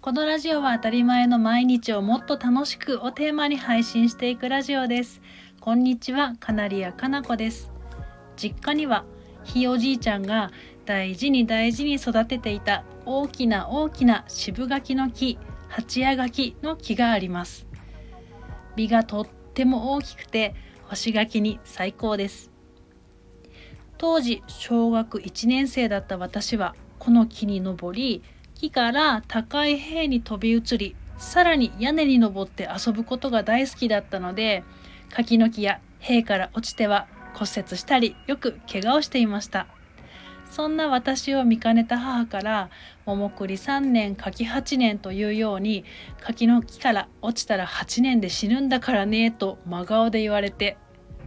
このラジオは当たり前の毎日をもっと楽しくをテーマに配信していくラジオです。こんにちはカナリアかなこです。実家にはひいおじいちゃんが大事に大事に育てていた大きな大きな渋柿の木八夜柿の木があります。実がとっても大きくて干し柿に最高です。当時小学1年生だった私はこの木に登り木から高い塀に飛び移りさらに屋根に登って遊ぶことが大好きだったので柿の木や塀から落ちては骨折したりよく怪我をしていました。そんな私を見かねた母から「桃栗3年柿8年」というように柿の木から落ちたら8年で死ぬんだからねと真顔で言われて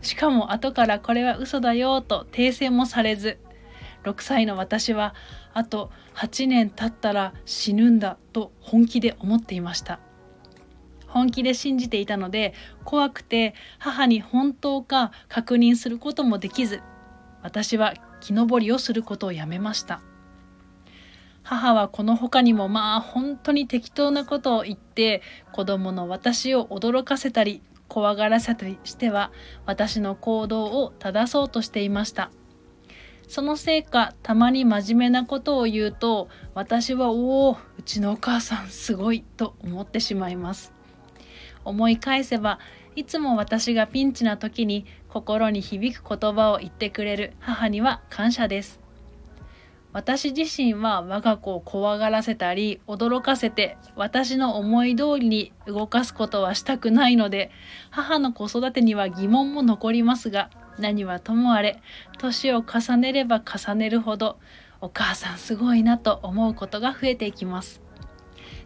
しかも後からこれは嘘だよと訂正もされず6歳の私はあと8年経ったら死ぬんだと本気で思っていました。本気で信じていたので怖くて母に本当か確認することもできず私は木登りをすることをやめました。母はこの他にもまあ本当に適当なことを言って子供の私を驚かせたり怖がらせたりしては私の行動を正そうとしていました。そのせいかたまに真面目なことを言うと私はおおうちのお母さんすごいと思ってしまいます。思い返せばいつも私がピンチな時に心に響く言葉を言ってくれる母には感謝です。私自身は我が子を怖がらせたり驚かせて私の思い通りに動かすことはしたくないので母の子育てには疑問も残りますが何はともあれ年を重ねれば重ねるほどお母さんすごいなと思うことが増えていきます。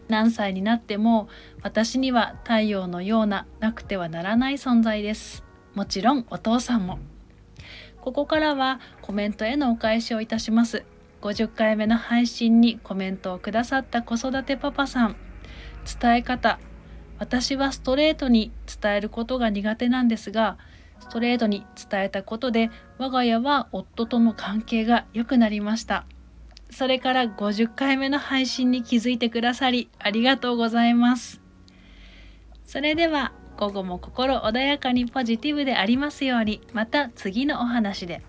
何歳になっても私には太陽のようななくてはならない存在です。もちろんお父さんも。ここからはコメントへのお返しをいたします。50回目の配信にコメントをくださった子育てパパさん。伝え方。私はストレートに伝えることが苦手なんですがストレートに伝えたことで我が家は夫との関係が良くなりました。それから50回目の配信に気づいてくださりありがとうございます。それでは午後も心穏やかにポジティブでありますようにまた次のお話で。